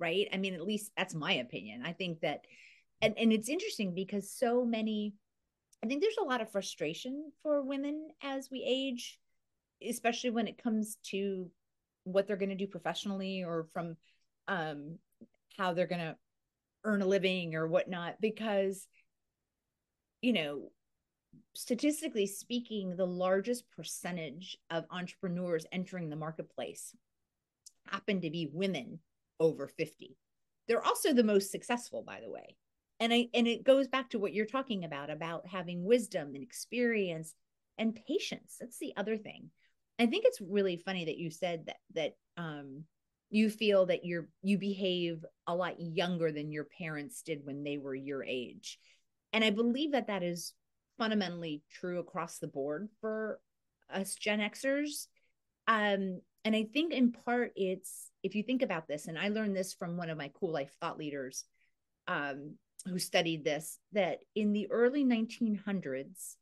right? I mean, at least that's my opinion. I think that, and, and it's interesting because so many, I think there's a lot of frustration for women as we age, especially when it comes to what they're going to do professionally or from um, how they're going to earn a living or whatnot, because, you know, statistically speaking, the largest percentage of entrepreneurs entering the marketplace happen to be women over 50. They're also the most successful, by the way. And I and it goes back to what you're talking about about having wisdom and experience and patience. That's the other thing. I think it's really funny that you said that that um you feel that you're you behave a lot younger than your parents did when they were your age. And I believe that that is fundamentally true across the board for us Gen Xers. Um, and I think in part it's if you think about this, and I learned this from one of my Kuel Life thought leaders um, who studied this, that in the early 1900s,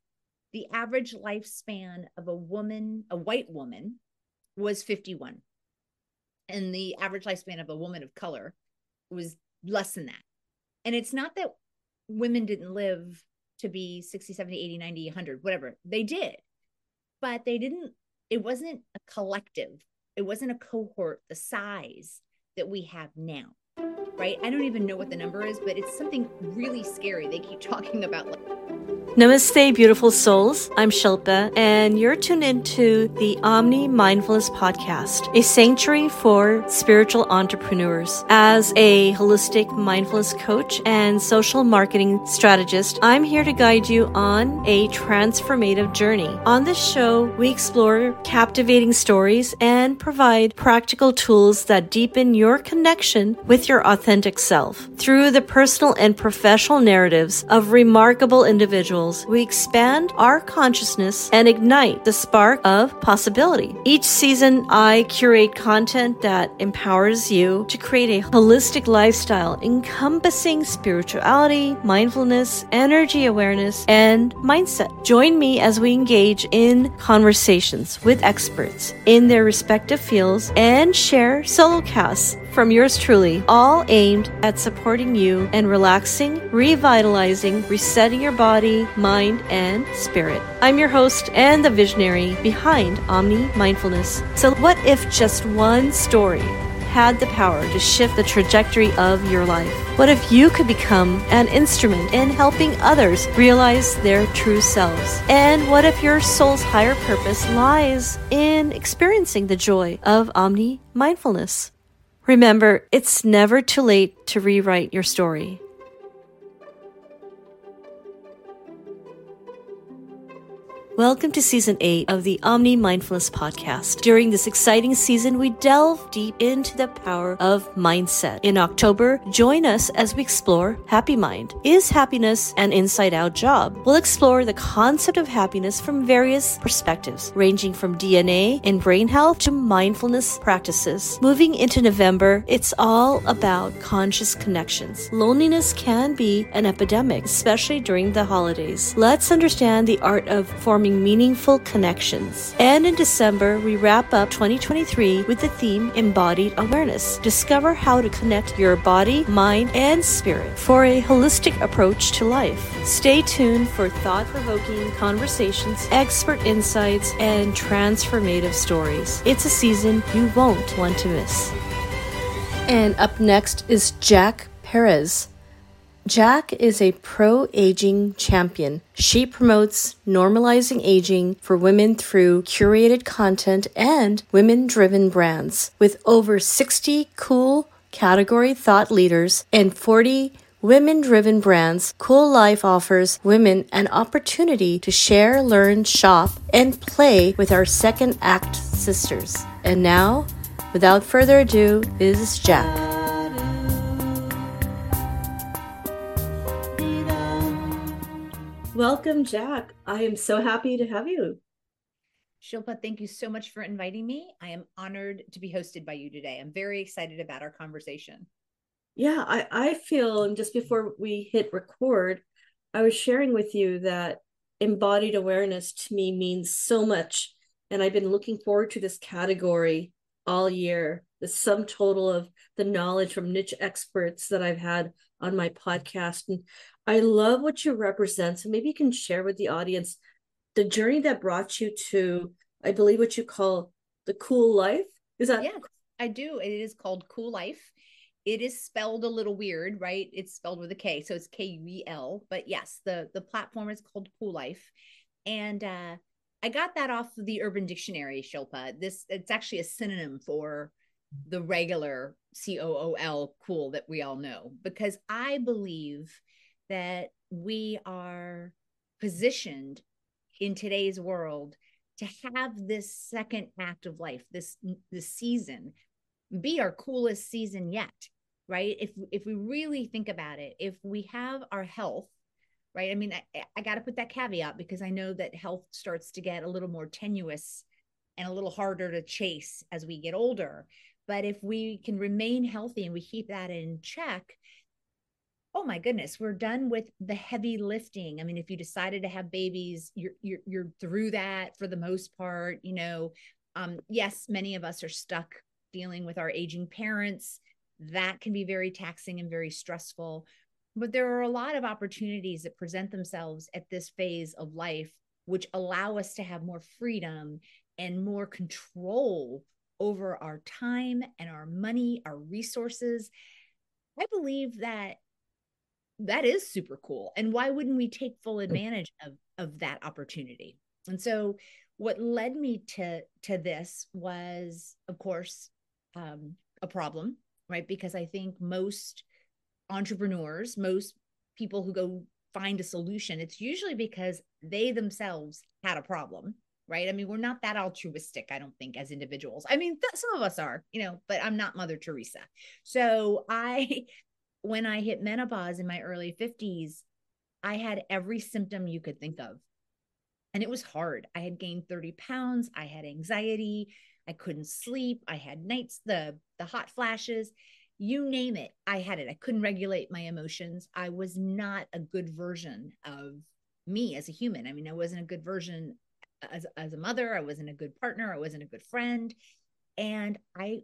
the average lifespan of a woman, a white woman, was 51. And the average lifespan of a woman of color was less than that. And it's not that women didn't live to be 60, 70, 80, 90, 100, whatever. They did. But they didn't, it wasn't a collective it wasn't a cohort the size that we have now right? I don't even know what the number is but it's something really scary they keep talking about like Namaste, beautiful souls. I'm Shilpa, and you're tuned into the Omni Mindfulness Podcast, a sanctuary for spiritual entrepreneurs. As a holistic mindfulness coach and social marketing strategist, I'm here to guide you on a transformative journey. On this show, we explore captivating stories and provide practical tools that deepen your connection with your authentic self. Through the personal and professional narratives of remarkable individuals, individuals, we expand our consciousness and ignite the spark of possibility. Each season, I curate content that empowers you to create a holistic lifestyle encompassing spirituality, mindfulness, energy awareness, and mindset. Join me as we engage in conversations with experts in their respective fields and share solo casts from yours truly, all aimed at supporting you and relaxing, revitalizing, resetting your body, mind, and spirit. I'm your host and the visionary behind Omni Mindfulness. So, what if just one story? had the power to shift the trajectory of your life? What if you could become an instrument in helping others realize their true selves? And what if your soul's higher purpose lies in experiencing the joy of omni mindfulness? Remember, it's never too late to rewrite your story. Welcome to season eight of the Omni Mindfulness Podcast. During this exciting season, we delve deep into the power of mindset. In October, join us as we explore Happy Mind. Is happiness an inside out job? We'll explore the concept of happiness from various perspectives, ranging from DNA and brain health to mindfulness practices. Moving into November, it's all about conscious connections. Loneliness can be an epidemic, especially during the holidays. Let's understand the art of forming forming meaningful connections. And in December, we wrap up 2023 with the theme Embodied Awareness. Discover how to connect your body, mind, and spirit for a holistic approach to life. Stay tuned for thought provoking conversations, expert insights, and transformative stories. It's a season you won't want to miss. And up next is Jack Perez. Jack is a pro aging champion. She promotes normalizing aging for women through curated content and women driven brands. With over 60 Kuel category thought leaders and 40 women driven brands, Kuel Life offers women an opportunity to share, learn, shop, and play with our second act sisters. And now, without further ado, is Jack. Welcome, Jack. I am so happy to have you. Shilpa, thank you so much for inviting me. I am honored to be hosted by you today. I'm very excited about our conversation. Yeah, I, I feel, and just before we hit record, I was sharing with you that embodied awareness to me means so much. And I've been looking forward to this category all year. The sum total of the knowledge from niche experts that I've had on my podcast. And I love what you represent. So maybe you can share with the audience the journey that brought you to, I believe, what you call the Kuel Life. Is that? Yeah, I do. It is called Kuel Life. It is spelled a little weird, right? It's spelled with a K, so it's K U E L. But yes, the the platform is called Kuel Life, and uh, I got that off of the Urban Dictionary, Shilpa. This it's actually a synonym for the regular C O O L cool that we all know because I believe that we are positioned in today's world to have this second act of life, this this season, be our coolest season yet, right? If if we really think about it, if we have our health right? I mean, I, I got to put that caveat because I know that health starts to get a little more tenuous and a little harder to chase as we get older. But if we can remain healthy and we keep that in check, oh my goodness, we're done with the heavy lifting. I mean, if you decided to have babies, you're you're you're through that for the most part. You know, um, yes, many of us are stuck dealing with our aging parents. That can be very taxing and very stressful. But there are a lot of opportunities that present themselves at this phase of life, which allow us to have more freedom and more control over our time and our money, our resources. I believe that that is super cool. And why wouldn't we take full mm. advantage of, of that opportunity? And so what led me to to this was, of course, um, a problem, right? Because I think most entrepreneurs, most people who go find a solution, it's usually because they themselves had a problem, right? I mean, we're not that altruistic, I don't think, as individuals. I mean, th- some of us are, you know, but I'm not Mother Teresa. So I, when I hit menopause in my early 50s, I had every symptom you could think of. And it was hard. I had gained 30 pounds. I had anxiety. I couldn't sleep. I had nights, the the hot flashes you name it, I had it. I couldn't regulate my emotions. I was not a good version of me as a human. I mean, I wasn't a good version as, as a mother. I wasn't a good partner. I wasn't a good friend. And I,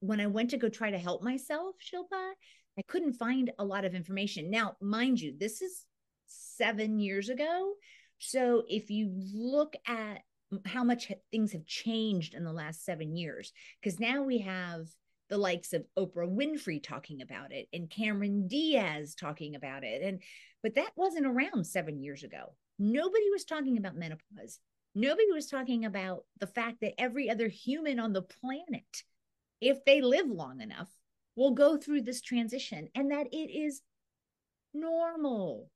when I went to go try to help myself, Shilpa, I couldn't find a lot of information. Now, mind you, this is seven years ago. So if you look at how much things have changed in the last seven years, because now we have the likes of Oprah Winfrey talking about it and Cameron Diaz talking about it. And but that wasn't around seven years ago. Nobody was talking about menopause. Nobody was talking about the fact that every other human on the planet, if they live long enough, will go through this transition and that it is normal.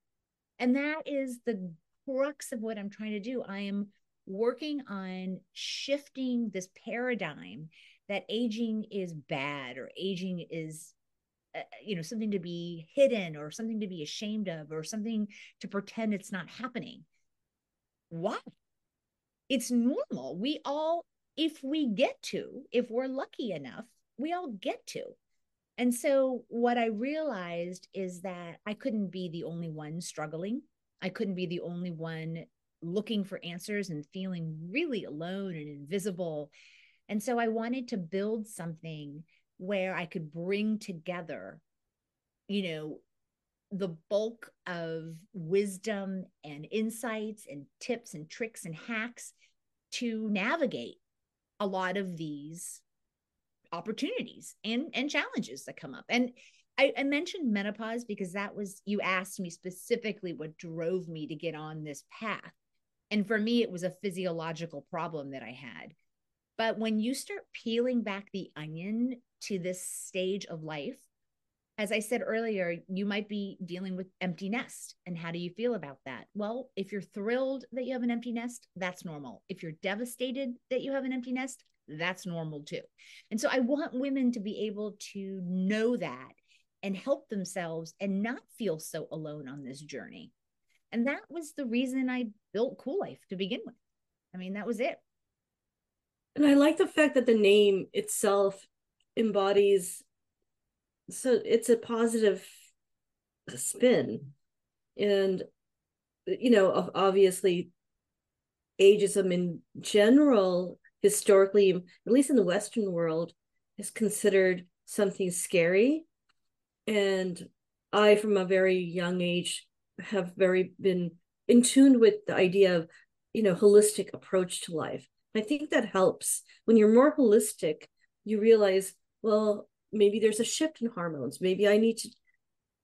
And that is the crux of what I'm trying to do. I am working on shifting this paradigm that aging is bad or aging is uh, you know something to be hidden or something to be ashamed of or something to pretend it's not happening why it's normal. We all if we get to if we're lucky enough we all get to. And so what i realized is that i couldn't be the only one struggling. I couldn't be the only one looking for answers and feeling really alone and invisible. And so I wanted to build something where I could bring together, you know, the bulk of wisdom and insights and tips and tricks and hacks to navigate a lot of these opportunities and and challenges that come up. And I, I, mentioned menopause because that was you asked me specifically what drove me to get on this path. And for me it was a physiological problem that i had. But when you start peeling back the onion to this stage of life, as I said earlier, you might be dealing with empty nest. And how do you feel about that? Well, if you're thrilled that you have an empty nest, that's normal. If you're devastated that you have an empty nest, that's normal too. And so I want women to be able to know that and help themselves and not feel so alone on this journey. And that was the reason I built Kuel Life to begin with. I mean, that was it. And I like the fact that the name itself embodies so it's a positive spin. And you know, obviously ageism in general historically at least in the western world is considered something scary. And I, from a very young age, have very been in tune with the idea of, you know, holistic approach to life. I think that helps. When you're more holistic, you realize, well, maybe there's a shift in hormones. Maybe I need to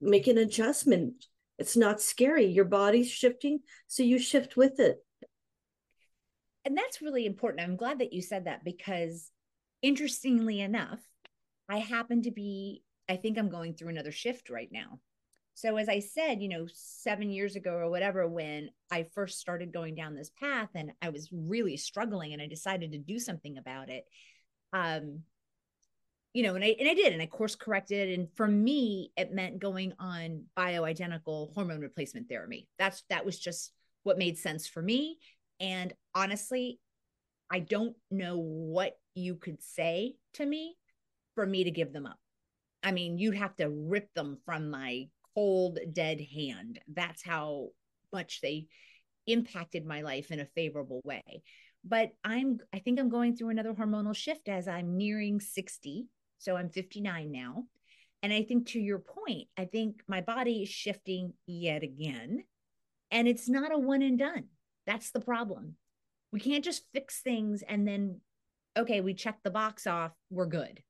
make an adjustment. It's not scary. Your body's shifting, so you shift with it. And that's really important. I'm glad that you said that because interestingly enough, I happen to be, I think I'm going through another shift right now. So, as I said, you know, seven years ago or whatever, when I first started going down this path and I was really struggling and I decided to do something about it, um, you know, and I and I did, and I course corrected. And for me, it meant going on bioidentical hormone replacement therapy. That's that was just what made sense for me. And honestly, I don't know what you could say to me for me to give them up. I mean, you'd have to rip them from my cold, dead hand. That's how much they impacted my life in a favorable way. But I'm, I think I'm going through another hormonal shift as I'm nearing 60 so I'm 59 now. And I think to your point, I think my body is shifting yet again. And it's not a one and done. That's the problem. We can't just fix things and then, okay, we check the box off, we're good.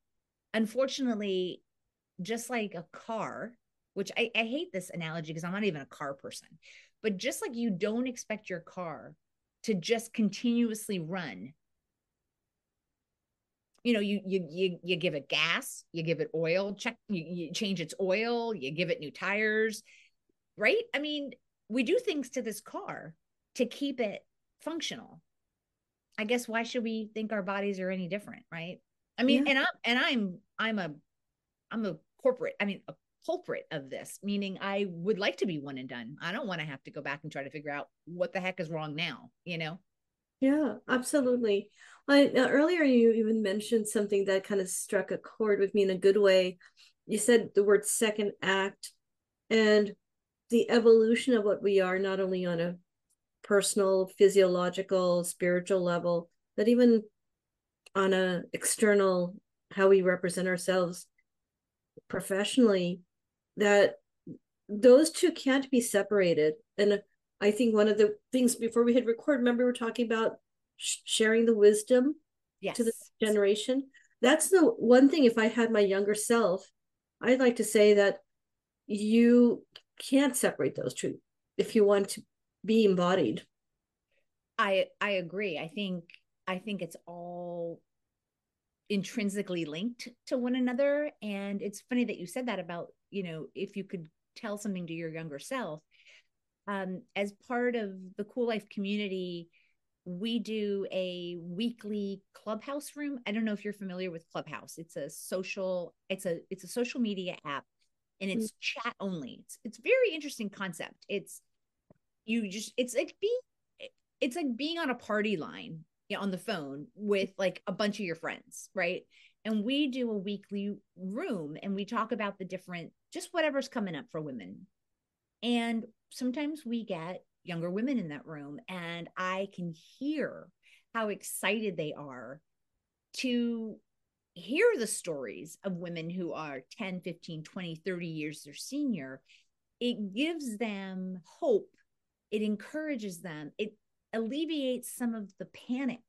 Unfortunately, just like a car, which I, I hate this analogy because I'm not even a car person, but just like you don't expect your car to just continuously run you know you you you, you give it gas you give it oil check you, you change its oil you give it new tires right? I mean we do things to this car to keep it functional. I guess why should we think our bodies are any different right? I mean yeah. and i'm and i'm i'm a i'm a corporate i mean a culprit of this meaning i would like to be one and done. I don't want to have to go back and try to figure out what the heck is wrong now you know yeah absolutely I, uh, earlier, you even mentioned something that kind of struck a chord with me in a good way. You said the word second act and the evolution of what we are, not only on a personal, physiological, spiritual level, but even on a external, how we represent ourselves professionally, that those two can't be separated. And I think one of the things before we hit record, remember we were talking about sharing the wisdom yes. to the generation. That's the one thing. If I had my younger self, I'd like to say that you can't separate those two if you want to be embodied. I I agree. I think I think it's all intrinsically linked to one another and it's funny that you said that about you know if you could tell something to your younger self um as part of the Kuel Life community we do a weekly clubhouse room. I don't know if you're familiar with clubhouse. It's a social it's a it's a social media app and it's mm-hmm. chat only. It's it's very interesting concept. It's you just it's like being it's like being on a party line yeah, on the phone with like a bunch of your friends right? And we do a weekly room and we talk about the different just whatever's coming up for women. And sometimes we get younger women in that room and I can hear how excited they are to hear the stories of women who are 10, 15, 20, 30 years their senior. It gives them hope. It encourages them. It alleviates some of the panic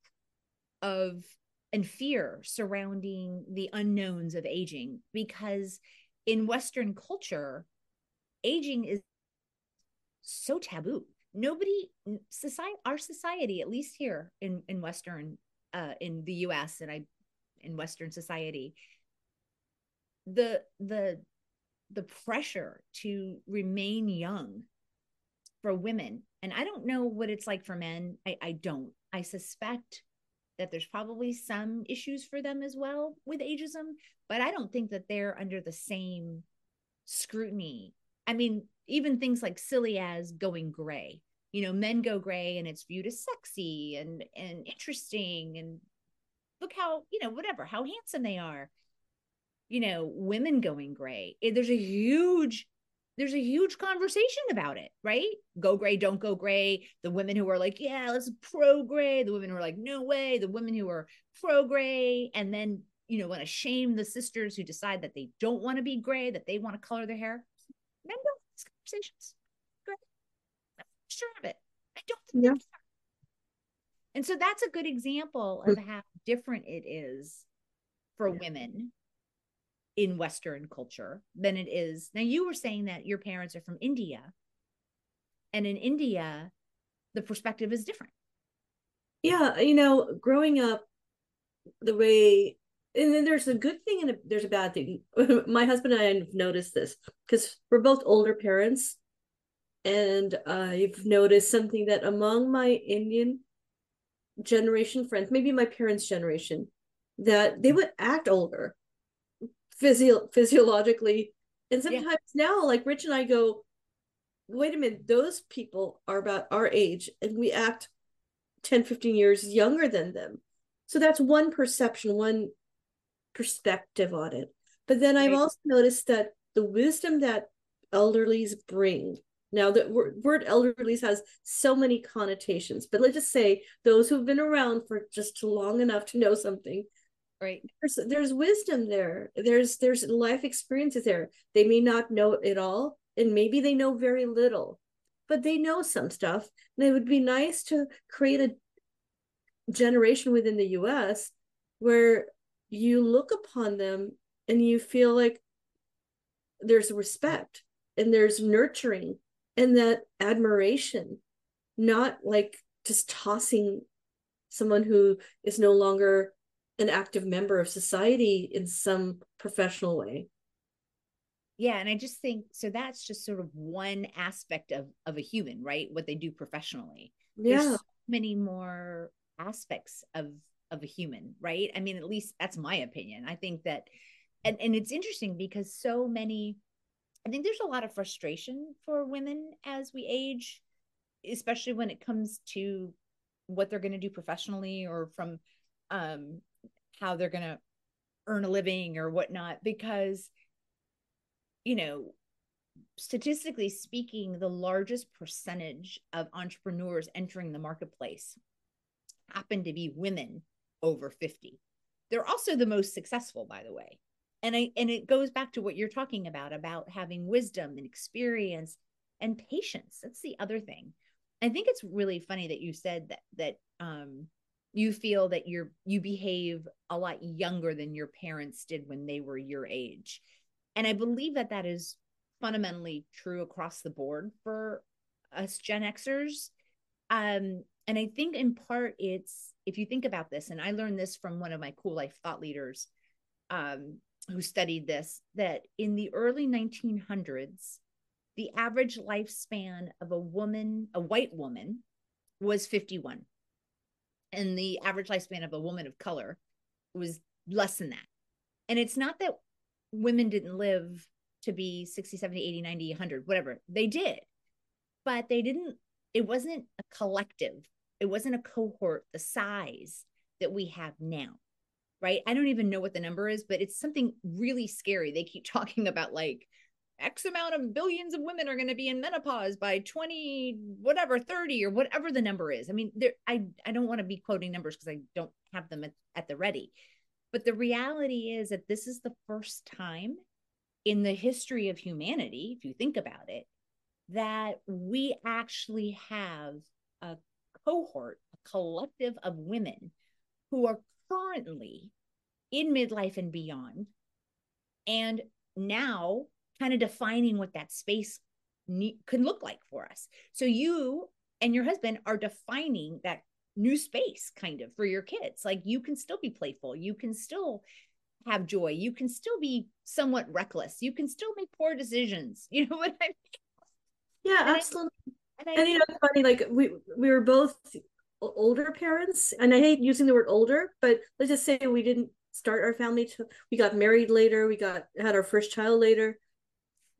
of and fear surrounding the unknowns of aging because in western culture aging is so taboo. Nobody society our society at least here in in western uh in the US and I in western society the the the pressure to remain young for women and I don't know what it's like for men I I don't. I suspect that there's probably some issues for them as well with ageism but I don't think that they're under the same scrutiny. I mean even things like silly as going gray. You know men go gray and it's viewed as sexy and and interesting and look how you know whatever how handsome they are. You know women going gray eh, there's a huge there's a huge conversation about it right? Go gray don't go gray. The women who are like yeah let's pro gray. The women who are like no way. The women who are pro gray. And then you know want to shame the sisters who decide that they don't want to be gray that they want to color their hair. Men don't conversations. Gray I'm sure of it. I don't think yeah. and so that's a good example of how different it is for yeah. women in western culture than it is now you were saying that your parents are from india and in india the perspective is different. Yeah you know growing up the way and then there's a good thing and a, there's a bad thing. My husband and i have noticed this because we're both older parents. And i've noticed something that among my indian generation friends maybe my parents generation that they would act older physio- physiologically. And sometimes yeah. now like rich and i go wait a minute those people are about our age and we act 10 15 years younger than them. So that's one perception one perspective on it. But then right. i've also noticed that the wisdom that elderlies bring now the word elderlies has so many connotations but let's just say those who've been around for just long enough to know something right. there's, there's wisdom there. There's there's life experiences there. They may not know it all and maybe they know very little but they know some stuff. And it would be nice to create a generation within the US where you look upon them and you feel like there's respect and there's nurturing and that admiration, not like just tossing someone who is no longer an active member of society in some professional way. Yeah, and I just think so that's just sort of one aspect of of a human, right? What they do professionally. Yeah. There's so many more aspects of of a human right? I mean at least that's my opinion. I think that and and it's interesting because so many i think there's a lot of frustration for women as we age especially when it comes to what they're going to do professionally or from um how they're going to earn a living or whatnot because you know statistically speaking the largest percentage of entrepreneurs entering the marketplace happen to be women over 50. They're also the most successful, by the way. And I and it goes back to what you're talking about about having wisdom and experience and patience. That's the other thing. I think it's really funny that you said that that um you feel that you're you behave a lot younger than your parents did when they were your age. And I believe that that is fundamentally true across the board for us Gen Xers. Um, and I think in part it's if you think about this, and I learned this from one of my Kuel Life thought leaders um, who studied this, that in the early 1900s, the average lifespan of a woman, a white woman, was 51. And the average lifespan of a woman of color was less than that. And it's not that women didn't live to be 60, 70, 80, 90, 100, whatever. They did. But they didn't, it wasn't a collective it wasn't a cohort the size that we have now right? I don't even know what the number is but it's something really scary. They keep talking about like x amount of billions of women are going to be in menopause by 20 whatever 30 or whatever the number is. I mean there i i don't want to be quoting numbers because i don't have them at, at the ready. But the reality is that this is the first time in the history of humanity if you think about it that we actually have a cohort, a collective of women who are currently in midlife and beyond, and now kind of defining what that space could look like for us. So you and your husband are defining that new space kind of for your kids. Like you can still be playful, you can still have joy, you can still be somewhat reckless, you can still make poor decisions. You know what I mean? Yeah, and absolutely. I, and, and you know, it's funny, like we we were both older parents, and I hate using the word older, but let's just say we didn't start our family to we got married later, we got had our first child later.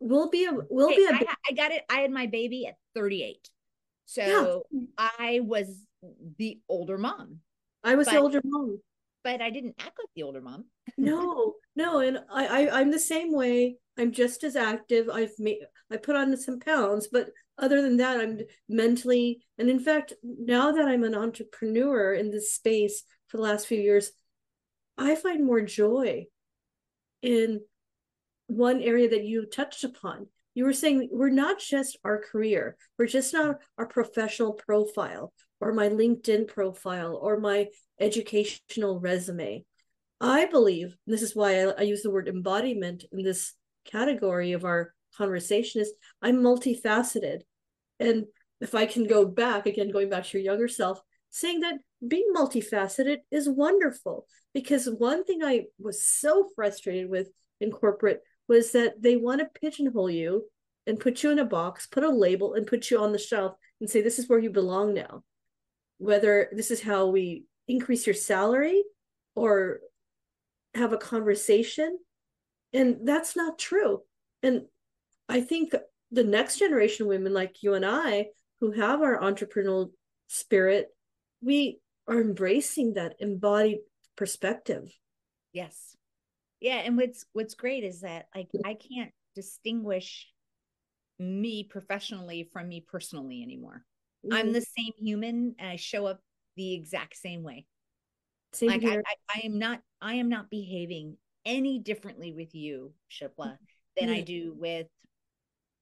We'll be a we'll be a I, I got it. I had my baby at 38. So yeah. I was the older mom. I was but, the older mom. But I didn't act like the older mom. no, no, and I, I I'm the same way. I'm just as active. I've made I put on some pounds, but other than that, I'm mentally and in fact, now that I'm an entrepreneur in this space for the last few years, I find more joy in one area that you touched upon. You were saying we're not just our career, we're just not our professional profile or my LinkedIn profile or my educational resume. I believe this is why I, I use the word embodiment in this category of our conversation is I'm multifaceted. And if I can go back again, going back to your younger self, saying that being multifaceted is wonderful. Because one thing I was so frustrated with in corporate was that they want to pigeonhole you and put you in a box, put a label, and put you on the shelf and say, this is where you belong now. Whether this is how we increase your salary or have a conversation. And that's not true. And I think the next generation of women like you and I who have our entrepreneurial spirit, we are embracing that embodied perspective. Yes. Yeah. And what's what's great is that like I can't distinguish me professionally from me personally anymore. Mm-hmm. I'm the same human and I show up the exact same way. Same like I, I, I, am not I am not behaving any differently with you, Shilpa, than I do with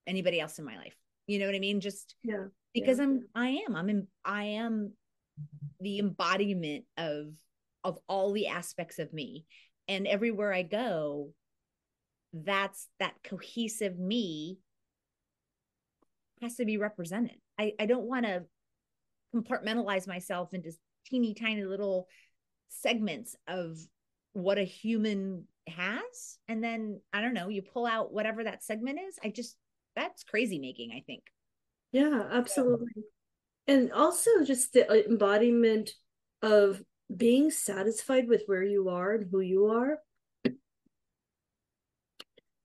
anybody else in my life. You know what I mean? Just yeah, because yeah. I'm I am I'm in, I am the embodiment of of all the aspects of me, and everywhere I go, that's that cohesive me has to be represented. I I don't want to compartmentalize myself into teeny tiny little segments of what a human has and then i don't know you pull out whatever that segment is i just that's crazy making i think yeah absolutely and also just the embodiment of being satisfied with where you are and who you are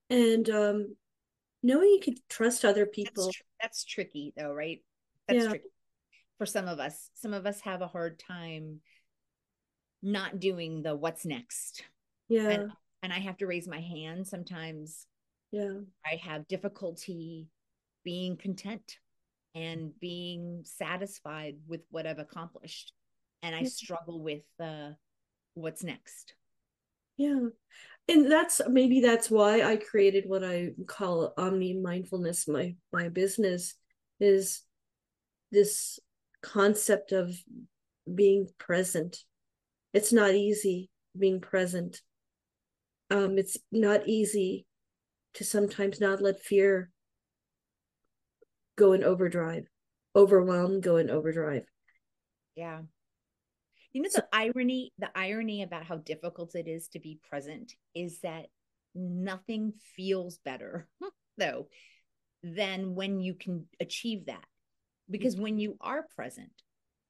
and um knowing you can trust other people that's, tr- that's tricky though right that's yeah. tricky for some of us some of us have a hard time not doing the what's next. Yeah. And, and I have to raise my hand sometimes. Yeah. I have difficulty being content and being satisfied with what I've accomplished. And I yeah. struggle with uh, what's next. Yeah. And that's maybe that's why I created what I call omni mindfulness. My my business is this concept of being present it's not easy being present. Um, it's not easy to sometimes not let fear go in overdrive, overwhelm, go in overdrive. Yeah. You know, the irony, the irony about how difficult it is to be present is that nothing feels better, though, than when you can achieve that. Because when you are present,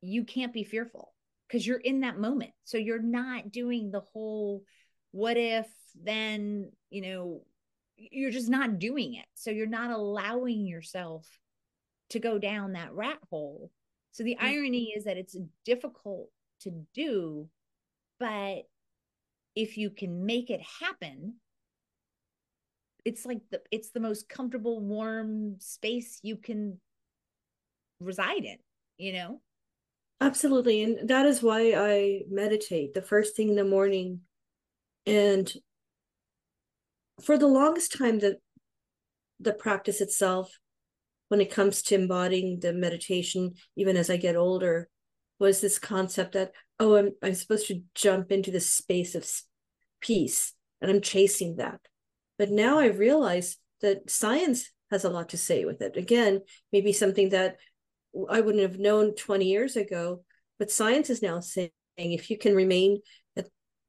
you can't be fearful because you're in that moment. So you're not doing the whole what if then, you know, you're just not doing it. So you're not allowing yourself to go down that rat hole. So the mm-hmm. irony is that it's difficult to do, but if you can make it happen, it's like the it's the most comfortable warm space you can reside in, you know? Absolutely. And that is why I meditate the first thing in the morning. And for the longest time, the the practice itself, when it comes to embodying the meditation, even as I get older, was this concept that, oh, I'm I'm supposed to jump into the space of peace and I'm chasing that. But now I realize that science has a lot to say with it. Again, maybe something that I wouldn't have known 20 years ago. But science is now saying if you can remain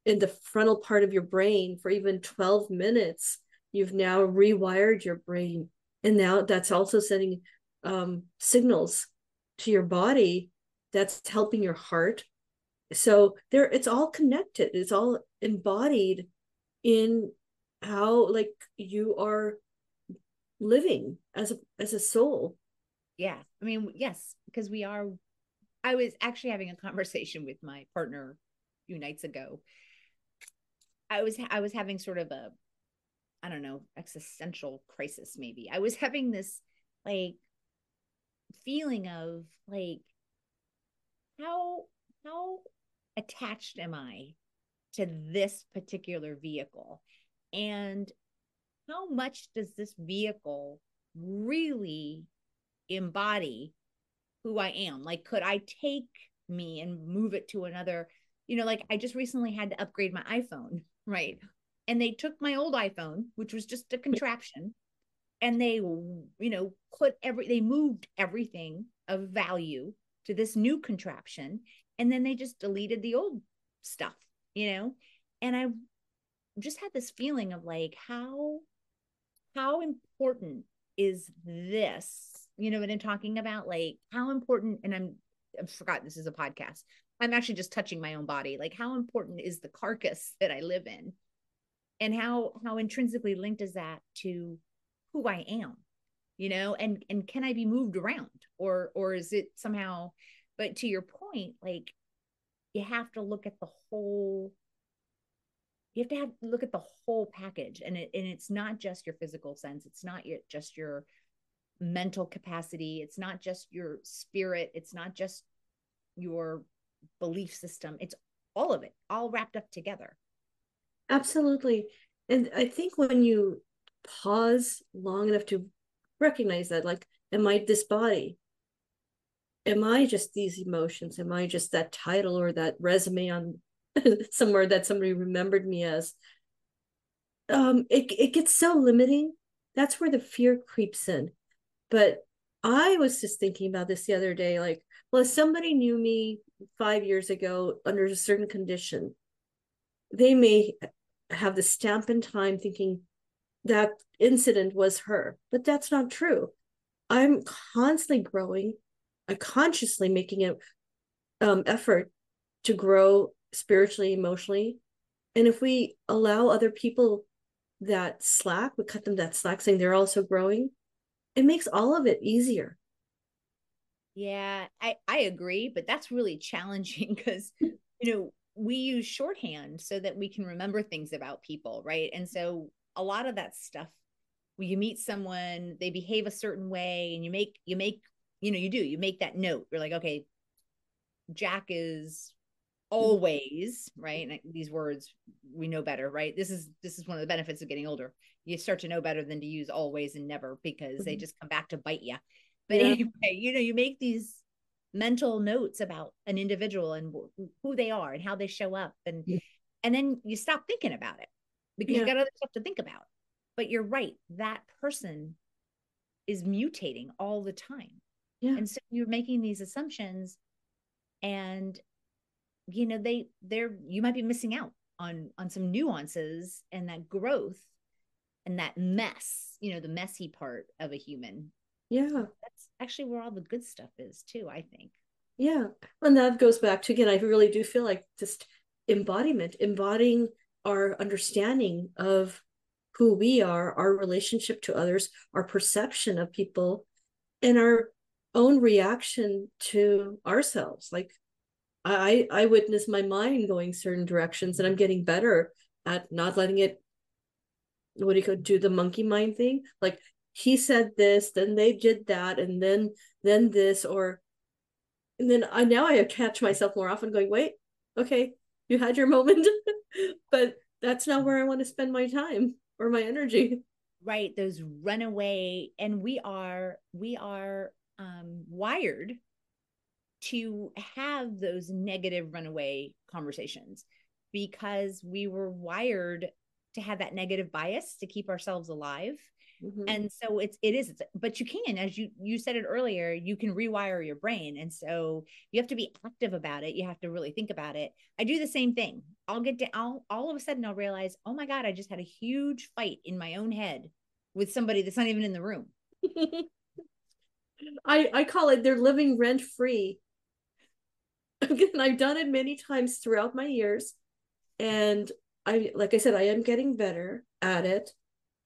in the frontal part of your brain for even 12 minutes, you've now rewired your brain. And now that's also sending um, signals to your body that's helping your heart. So there it's all connected. It's all embodied in how like you are living as a as a soul yeah i mean yes because we are i was actually having a conversation with my partner a few nights ago i was i was having sort of a i don't know existential crisis maybe i was having this like feeling of like how how attached am i to this particular vehicle and how much does this vehicle really embody who I am? Like, could I take me and move it to another? You know, like I just recently had to upgrade my iPhone, right? And they took my old iPhone, which was just a contraption, and they, you know, put every, they moved everything of value to this new contraption. And then they just deleted the old stuff, you know? And I just had this feeling of like, how, how important is this you know what i'm talking about like how important and i'm i forgot this is a podcast i'm actually just touching my own body like how important is the carcass that i live in? And how how intrinsically linked is that to who i am you know? And and can i be moved around? Or or is it somehow but to your point like you have to look at the whole you have to have look at the whole package. And it and it's not just your physical sense. It's not yet just your mental capacity. It's not just your spirit. It's not just your belief system. It's all of it all wrapped up together. Absolutely. And i think when you pause long enough to recognize that like am i this body? Am i just these emotions? Am i just that title or that resume on somewhere that somebody remembered me as? Um it, it gets so limiting. That's where the fear creeps in. But i was just thinking about this the other day like well if somebody knew me five years ago under a certain condition they may have the stamp in time thinking that incident was her but that's not true i'm constantly growing i'm consciously making an um, effort to grow spiritually, emotionally. And if we allow other people that slack, we cut them that slack, saying they're also growing, it makes all of it easier. Yeah, I, I agree, but that's really challenging because, you know, we use shorthand so that we can remember things about people, right? And so a lot of that stuff, when you meet someone, they behave a certain way, and you make, you make, you know, you do, you make that note. You're like, okay, Jack is always right and these words we know better right this is this is one of the benefits of getting older you start to know better than to use always and never because mm-hmm. they just come back to bite you but yeah. anyway you know you make these mental notes about an individual and who they are and how they show up and yeah. and then you stop thinking about it because yeah. you got other stuff to think about but you're right that person is mutating all the time yeah. and so you're making these assumptions and you know they they're you might be missing out on on some nuances and that growth and that mess you know the messy part of a human. Yeah. That's actually where all the good stuff is too i think. Yeah. And that goes back to again i really do feel like just embodiment embodying our understanding of who we are our relationship to others our perception of people and our own reaction to ourselves. Like I I witness my mind going certain directions, and I'm getting better at not letting it. What do you call do the monkey mind thing? Like he said this, then they did that, and then then this, or and then I now I catch myself more often going, wait, okay, you had your moment, but that's not where I want to spend my time or my energy. Right, those runaway, and we are we are um wired to have those negative runaway conversations because we were wired to have that negative bias to keep ourselves alive. Mm-hmm. and so it's it is it's, but you can as you you said it earlier you can rewire your brain. And so you have to be active about it. You have to really think about it. I do the same thing. I'll get to I'll, all of a sudden i'll realize oh my god i just had a huge fight in my own head with somebody that's not even in the room. I, I call it they're living rent free again, I've done it many times throughout my years. And I, like I said, I am getting better at it,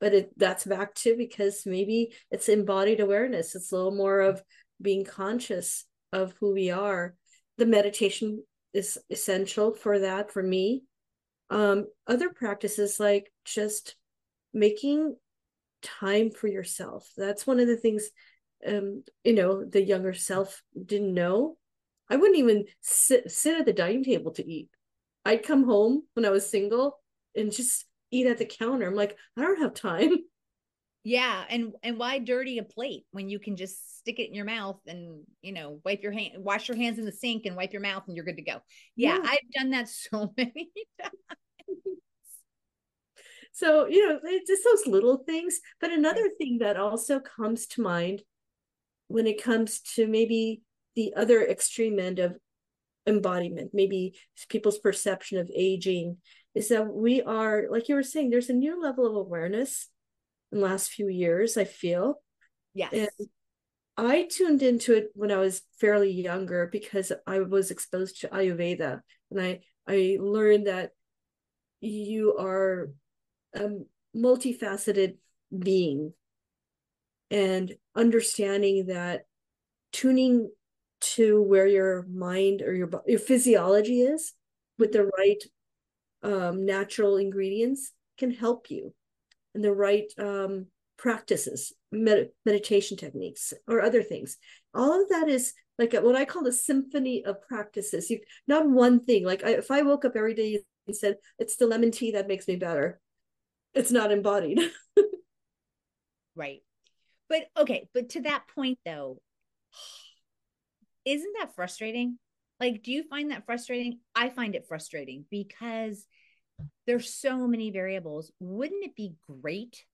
but it that's back to because maybe it's embodied awareness. It's a little more of being conscious of who we are. The meditation is essential for that for me. Um, other practices like just making time for yourself. That's one of the things um, you know, the younger self didn't know I wouldn't even sit sit at the dining table to eat. I'd come home when I was single and just eat at the counter. I'm like, I don't have time. Yeah, and and why dirty a plate when you can just stick it in your mouth and you know wipe your hand, wash your hands in the sink and wipe your mouth and you're good to go. Yeah, yeah. I've done that so many times. So you know, it's just those little things. But another thing that also comes to mind when it comes to maybe the other extreme end of embodiment, maybe people's perception of aging, is that we are, like you were saying, there's a new level of awareness in the last few years, I feel. Yes. And I tuned into it when I was fairly younger because I was exposed to Ayurveda. And I, I learned that you are a multifaceted being and understanding that tuning to where your mind or your your physiology is with the right um, natural ingredients can help you and the right um, practices med- meditation techniques or other things. All of that is like a, what i call the symphony of practices. You not one thing like I, if i woke up every day and said it's the lemon tea that makes me better it's not embodied. Right. But okay but to that point though isn't that frustrating? Like, do you find that frustrating? I find it frustrating because there's so many variables. Wouldn't it be great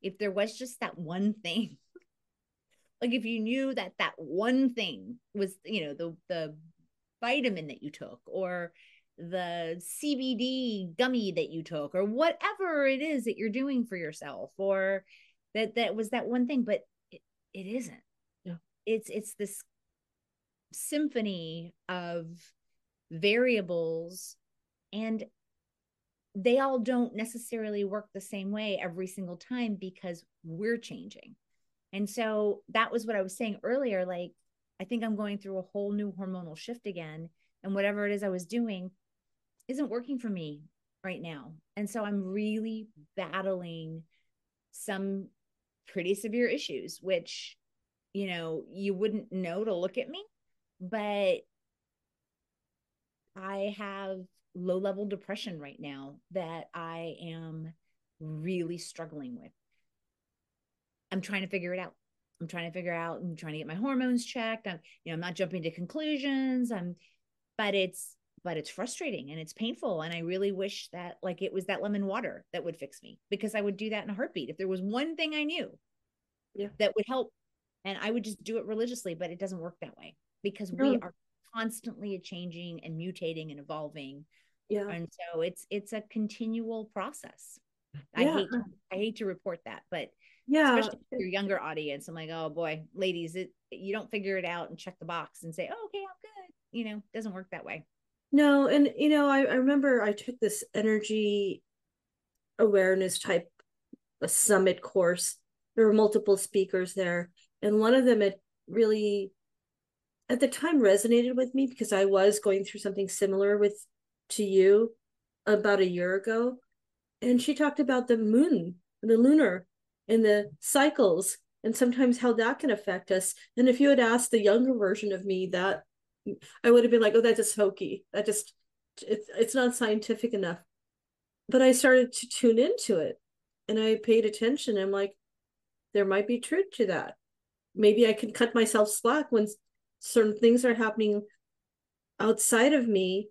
if there was just that one thing? like if you knew that that one thing was, you know, the the vitamin that you took or the CBD gummy that you took or whatever it is that you're doing for yourself or that that was that one thing but it, it isn't. Yeah. It's it's this symphony of variables and they all don't necessarily work the same way every single time because we're changing. And so that was what I was saying earlier. Like, I think I'm going through a whole new hormonal shift again. And whatever it is I was doing isn't working for me right now. And so I'm really battling some pretty severe issues, which, you know, you wouldn't know to look at me but I have low level depression right now that I am really struggling with. I'm trying to figure it out. I'm trying to figure out, I'm trying to get my hormones checked. I'm, you know, I'm not jumping to conclusions. I'm, but it's, but it's frustrating and it's painful. And I really wish that like it was that lemon water that would fix me because I would do that in a heartbeat. If there was one thing I knew yeah. that would help and I would just do it religiously, but it doesn't work that way because we are constantly changing and mutating and evolving. Yeah. And so it's it's a continual process. I hate to, i hate to report that but yeah. especially your younger audience i'm like oh boy ladies it you don't figure it out and check the box and say oh okay i'm good. You know doesn't work that way. No and you know i, I remember i took this energy awareness type a summit course. There were multiple speakers there and one of them had really at the time resonated with me because I was going through something similar with to you about a year ago. And she talked about the moon, the lunar, and the cycles, and sometimes how that can affect us. And if you had asked the younger version of me that, I would have been like, oh, that's just hokey. That just, it's, it's not scientific enough. But I started to tune into it and I paid attention. I'm like, there might be truth to that. Maybe I can cut myself slack when certain things are happening outside of me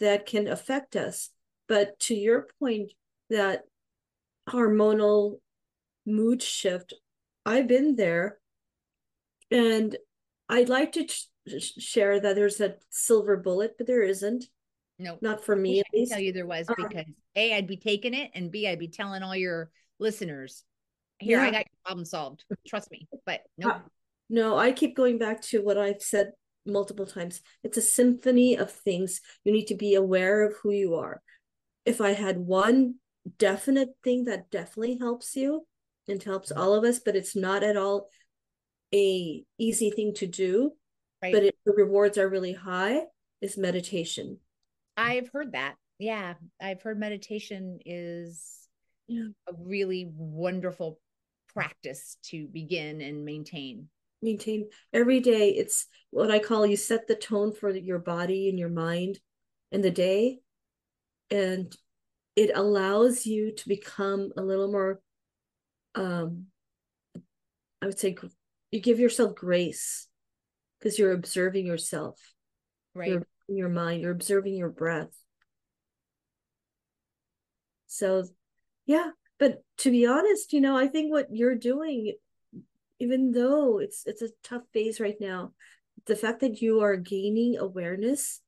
that can affect us. But to your point, that hormonal mood shift, I've been there. And I'd like to share that there's a silver bullet, but there isn't. No, not for me. I can tell you there was uh, because A, I'd be taking it, and B, I'd be telling all your listeners, here, yeah. I got your problem solved. Trust me. But no, nope. No, I keep going back to what I've said multiple times. It's a symphony of things. You need to be aware of who you are. If I had one definite thing that definitely helps you and helps all of us, but it's not at all a easy thing to do, right. but it, the rewards are really high, is meditation. I've heard that. Yeah, I've heard meditation is yeah. a really wonderful practice to begin and maintain maintain. Every day it's what i call you set the tone for your body and your mind and the day. And it allows you to become a little more um i would say you give yourself grace because you're observing yourself. Right. You're your mind you're observing your breath. So yeah but to be honest you know i think what you're doing even though it's it's a tough phase right now the fact that you are gaining awareness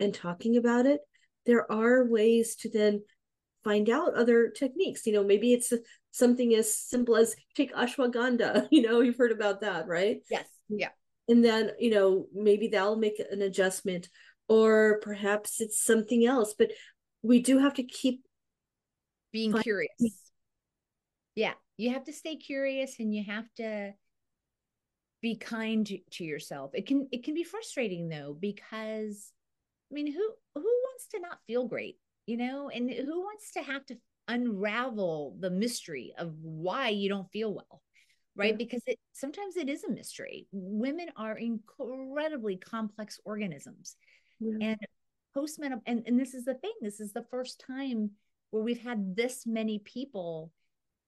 and talking about it there are ways to then find out other techniques. You know maybe it's something as simple as take ashwagandha. You know you've heard about that right? Yes. Yeah. And then you know maybe that'll make an adjustment or perhaps it's something else. But we do have to keep being curious. Yeah you have to stay curious and you have to be kind to yourself. It can it can be frustrating though because i mean who who wants to not feel great you know? And who wants to have to unravel the mystery of why you don't feel well right? Yeah. because it sometimes it is a mystery. Women are incredibly complex organisms. Yeah. and postmenopause and, and this is the thing this is the first time where we've had this many people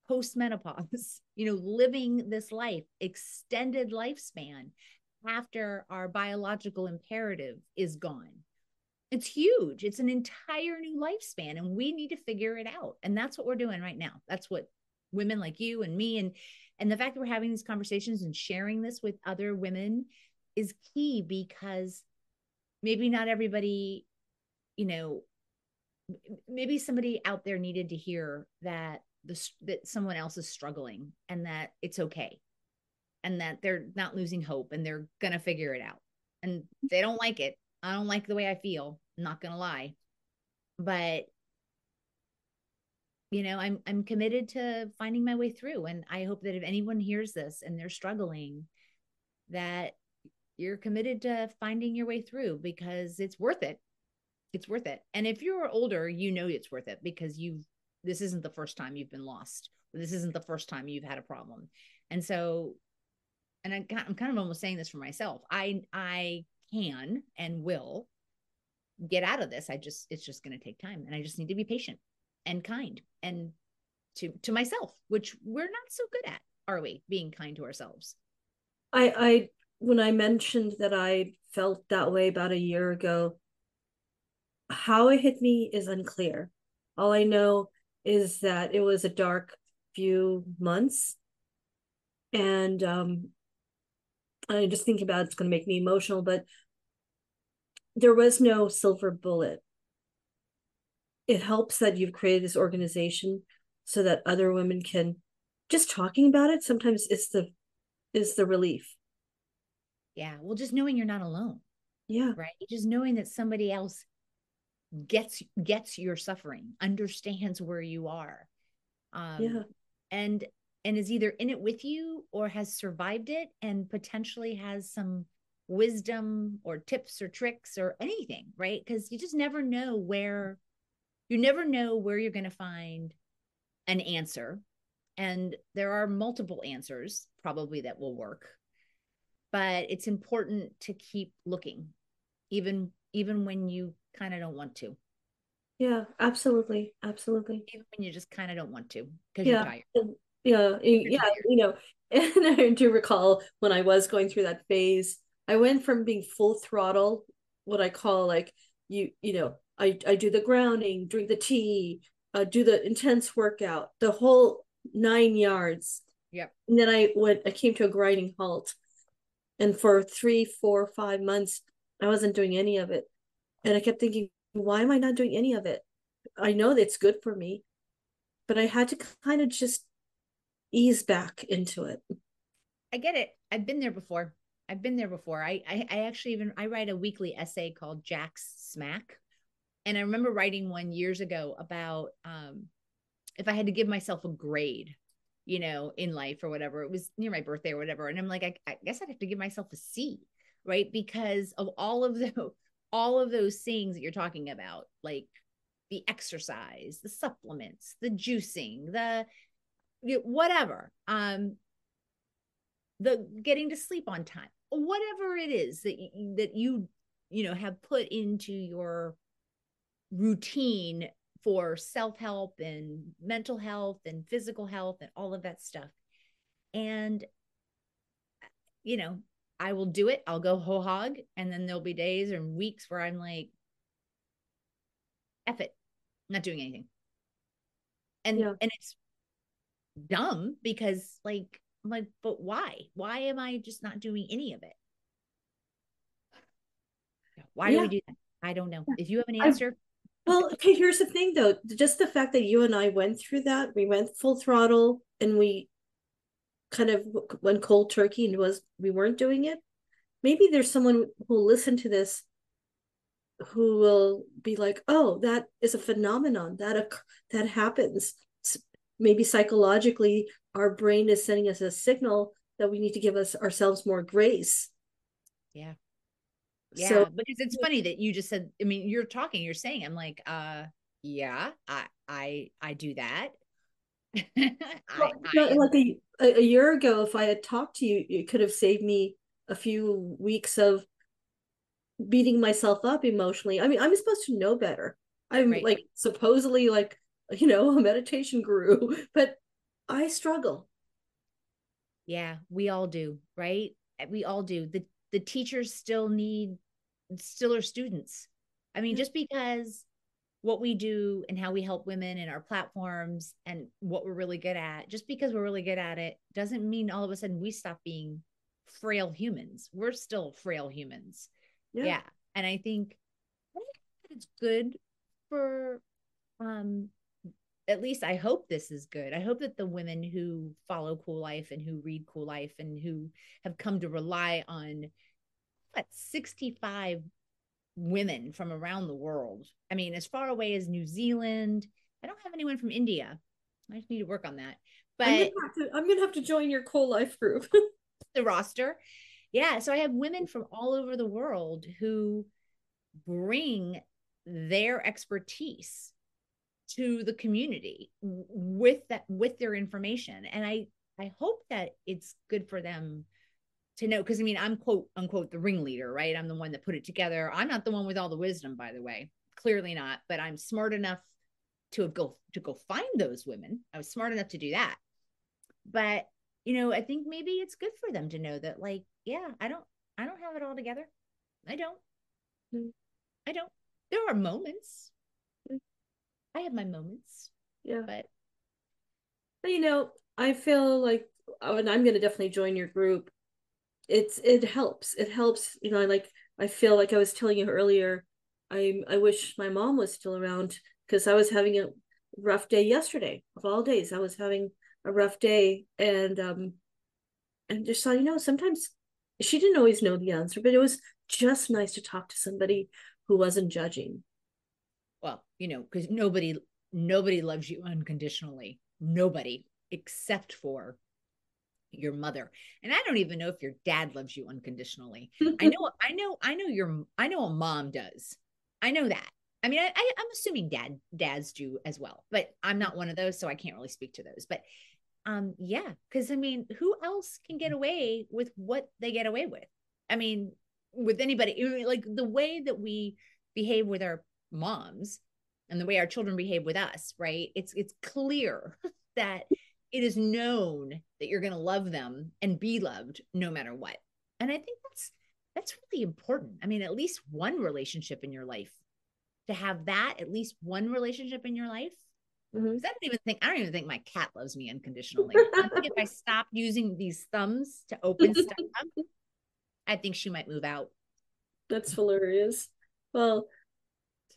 post menopause you know living this life extended lifespan after our biological imperative is gone. It's huge. It's an entire new lifespan and we need to figure it out. And that's what we're doing right now. That's what women like you and me and and the fact that we're having these conversations and sharing this with other women is key because maybe not everybody you know maybe somebody out there needed to hear that the that someone else is struggling and that it's okay. And that they're not losing hope and they're going to figure it out. And they don't like it. I don't like the way i feel. I'm not going to lie. But you know i'm i'm committed to finding my way through. And i hope that if anyone hears this and they're struggling that you're committed to finding your way through because it's worth it. It's worth it. And if you're older you know it's worth it because you've this isn't the first time you've been lost. This isn't the first time you've had a problem. And so and I, i'm kind of almost saying this for myself. I i can and will get out of this. I just it's just going to take time and i just need to be patient and kind and to to myself which we're not so good at are we being kind to ourselves? I i when i mentioned that i felt that way about a year ago how it hit me is unclear. All i know is that it was a dark few months. And um i just think about it, it's going to make me emotional but there was no silver bullet. It helps that you've created this organization so that other women can just talking about it sometimes it's the is the relief. Yeah well just knowing you're not alone. Yeah. Right? Just knowing that somebody else gets gets your suffering understands where you are. Um yeah. and and is either in it with you or has survived it and potentially has some wisdom or tips or tricks or anything right? Because you just never know where you never know where you're going to find an answer. And there are multiple answers probably that will work but it's important to keep looking even even when you kind of don't want to yeah absolutely absolutely even when you just kind of don't want to because yeah. you're tired yeah you're yeah tired. you know and i do recall when i was going through that phase i went from being full throttle what i call like you you know I, I do the grounding, drink the tea, uh, do the intense workout, the whole nine yards. Yep. And then I went, I came to a grinding halt. And for three, four, five months, I wasn't doing any of it. And I kept thinking, why am I not doing any of it? I know that's good for me, but I had to kind of just ease back into it. I get it. I've been there before. I've been there before. I, I, I actually even I write a weekly essay called Jack's Smack, and I remember writing one years ago about um, if I had to give myself a grade, you know, in life or whatever, it was near my birthday or whatever. And I'm like, I, I guess I'd have to give myself a C, right? Because of all of the all of those things that you're talking about, like the exercise, the supplements, the juicing, the whatever, um, the getting to sleep on time, whatever it is that you, that you you know have put into your routine for self-help and mental health and physical health and all of that stuff. And you know i will do it i'll go whole hog and then there'll be days and weeks where i'm like F it, not doing anything. And yeah. and it's dumb because like I'm like, but why? Why am I just not doing any of it? Why yeah. do we do that? I don't know. If you have an answer. I, well, okay, here's the thing though. Just the fact that you and I went through that, we went full throttle and we kind of went cold turkey and was we weren't doing it. Maybe there's someone who'll listen to this who will be like, "Oh, that is a phenomenon that that happens." Maybe psychologically, our brain is sending us a signal that we need to give us ourselves more grace. Yeah. Yeah, so, because it's funny that you just said. I mean, you're talking, you're saying, I'm like, uh, yeah, I, I, I do that. I, I, like a, a year ago, if I had talked to you, it could have saved me a few weeks of beating myself up emotionally. I mean, I'm supposed to know better. I'm right. like supposedly like you know a meditation guru, but I struggle. Yeah, we all do, right? Eh, we all do. The the teachers still need still are students. I mean, just because what we do and how we help women in our platforms and what we're really good at, just because we're really good at it doesn't mean all of a sudden we stop being frail humans. We're still frail humans yeah. yeah. And I think, it's good for um at least I hope this is good. I hope that the women who follow Kuel Life and who read Kuel Life and who have come to rely on what 65 women from around the world. I mean, as far away as New Zealand. I don't have anyone from India. I just need to work on that. But I'm gonna have to, gonna have to join your Kuel Life group. the roster yeah so i have women from all over the world who bring their expertise to the community with that with their information and i i hope that it's good for them to know because i mean i'm quote unquote the ringleader right i'm the one that put it together i'm not the one with all the wisdom by the way clearly not but i'm smart enough to go to go find those women i was smart enough to do that but you know i think maybe it's good for them to know that like yeah, I don't I don't have it all together. I don't. Mm. I don't. There are moments. Mm. I have my moments. Yeah. But you know, I feel like oh, and I'm gonna definitely join your group. It's it helps. It helps, you know, i like I feel like I was telling you earlier, I I wish my mom was still around because I was having a rough day yesterday of all days. I was having a rough day and um and just thought, you know, sometimes she didn't always know the answer, but it was just nice to talk to somebody who wasn't judging. Well, you know, because nobody nobody loves you unconditionally. Nobody except for your mother. And I don't even know if your dad loves you unconditionally. I know, I know, I know your I know a mom does. I know that. I mean, I, I, am assuming dad dads do as well, but I'm not one of those, so I can't really speak to those. But um yeah because i mean who else can get away with what they get away with i mean with anybody like the way that we behave with our moms and the way our children behave with us right it's it's clear that it is known that you're going to love them and be loved no matter what and i think that's that's really important i mean at least one relationship in your life to have that at least one relationship in your life Mm-hmm. I don't even think I don't even think my cat loves me unconditionally. I think if I stop using these thumbs to open stuff up, I think she might move out. That's hilarious. Well,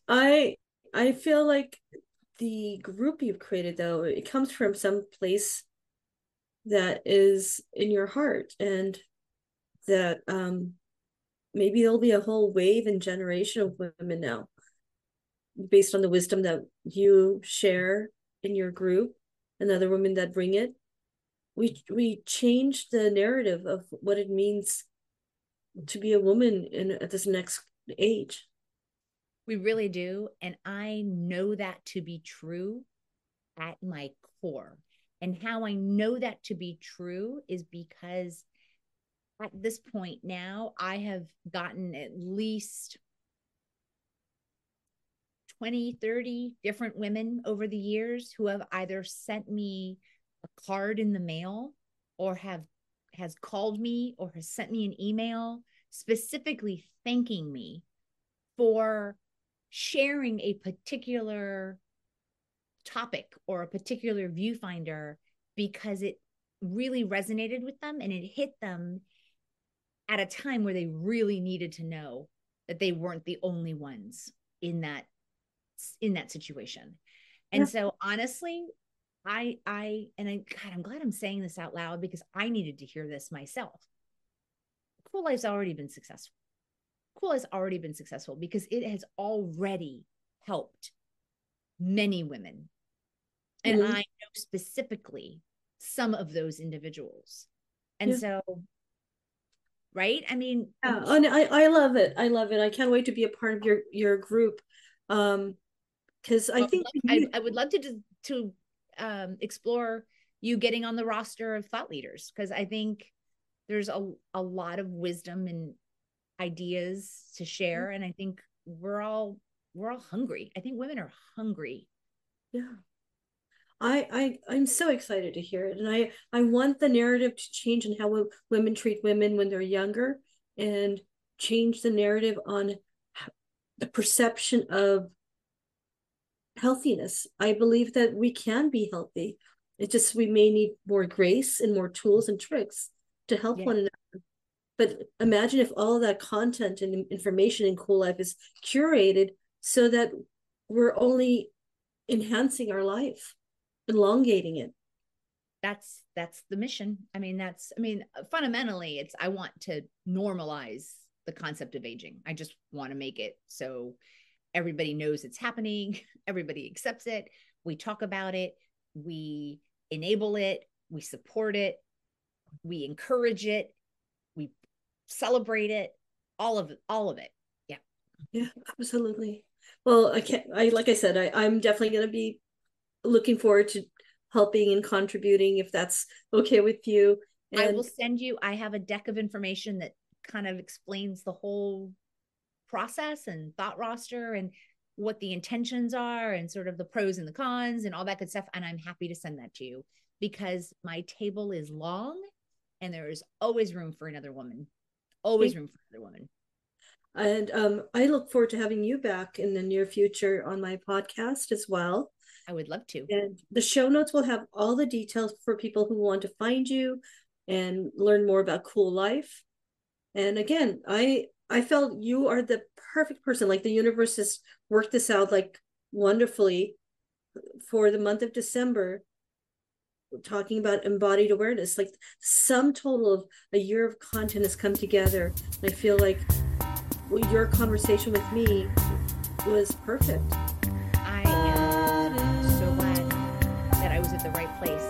I I feel like the group you've created though, it comes from some place that is in your heart and that um maybe there'll be a whole wave and generation of women now based on the wisdom that you share in your group and other women that bring it. We we change the narrative of what it means to be a woman in at this next age we really do and i know that to be true at my core. And how i know that to be true is because at this point now i have gotten at least 20, 30 different women over the years who have either sent me a card in the mail or have has called me or has sent me an email specifically thanking me for sharing a particular topic or a particular viewfinder because it really resonated with them and it hit them at a time where they really needed to know that they weren't the only ones in that in that situation. And yeah. so honestly, I I and I God, I'm glad I'm saying this out loud because I needed to hear this myself. Kuel Life's already been successful. Kuel has already been successful because it has already helped many women. And mm-hmm. I know specifically some of those individuals. And yeah. so right? I mean, yeah, and I I love it. I love it. I can't wait to be a part of your your group. Um because I think I, I, would love to to um explore you getting on the roster of thought leaders because I think there's a, a lot of wisdom and ideas to share mm-hmm. and I think we're all we're all hungry. I think women are hungry. Yeah. I, I I'm so excited to hear it, and I I want the narrative to change in how women treat women when they're younger, and change the narrative on the perception of healthiness. I believe that we can be healthy. It's just we may need more grace and more tools and tricks to help yeah. one another. But imagine if all that content and information in Kuel Life is curated so that we're only enhancing our life, elongating it. That's that's the mission. I mean, that's I mean, fundamentally, it's I want to normalize the concept of aging. I just want to make it so everybody knows it's happening, everybody accepts it, we talk about it, we enable it, we support it, we encourage it, celebrate it, all of it, all of it. Yeah. Yeah, absolutely. Well, I can't. I like I said, I, I'm definitely going to be looking forward to helping and contributing if that's okay with you. And I will send you. I have a deck of information that kind of explains the whole process and thought roster and what the intentions are and sort of the pros and the cons and all that good stuff. And I'm happy to send that to you because my table is long and there is always room for another woman. Always room for another woman. And um, I look forward to having you back in the near future on my podcast as well. I would love to. And the show notes will have all the details for people who want to find you and learn more about Kuel Life. And again, I I felt you are the perfect person. Like the universe has worked this out like wonderfully for the month of December talking about embodied awareness like sum total of a year of content has come together and i feel like your conversation with me was perfect. I am so glad that I was at the right place.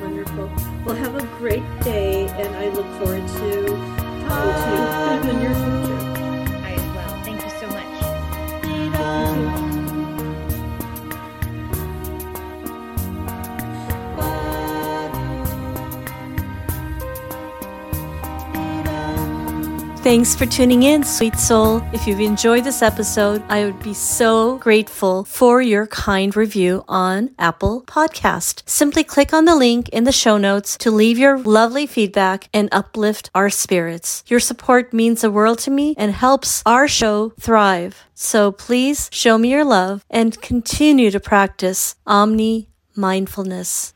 Wonderful. Well, have a great day, and I look forward to talking to you in the near future. Thanks for tuning in, sweet soul. If you've enjoyed this episode, I would be so grateful for your kind review on Apple Podcast. Simply click on the link in the show notes to leave your lovely feedback and uplift our spirits. Your support means the world to me and helps our show thrive. So please show me your love and continue to practice Omni mindfulness.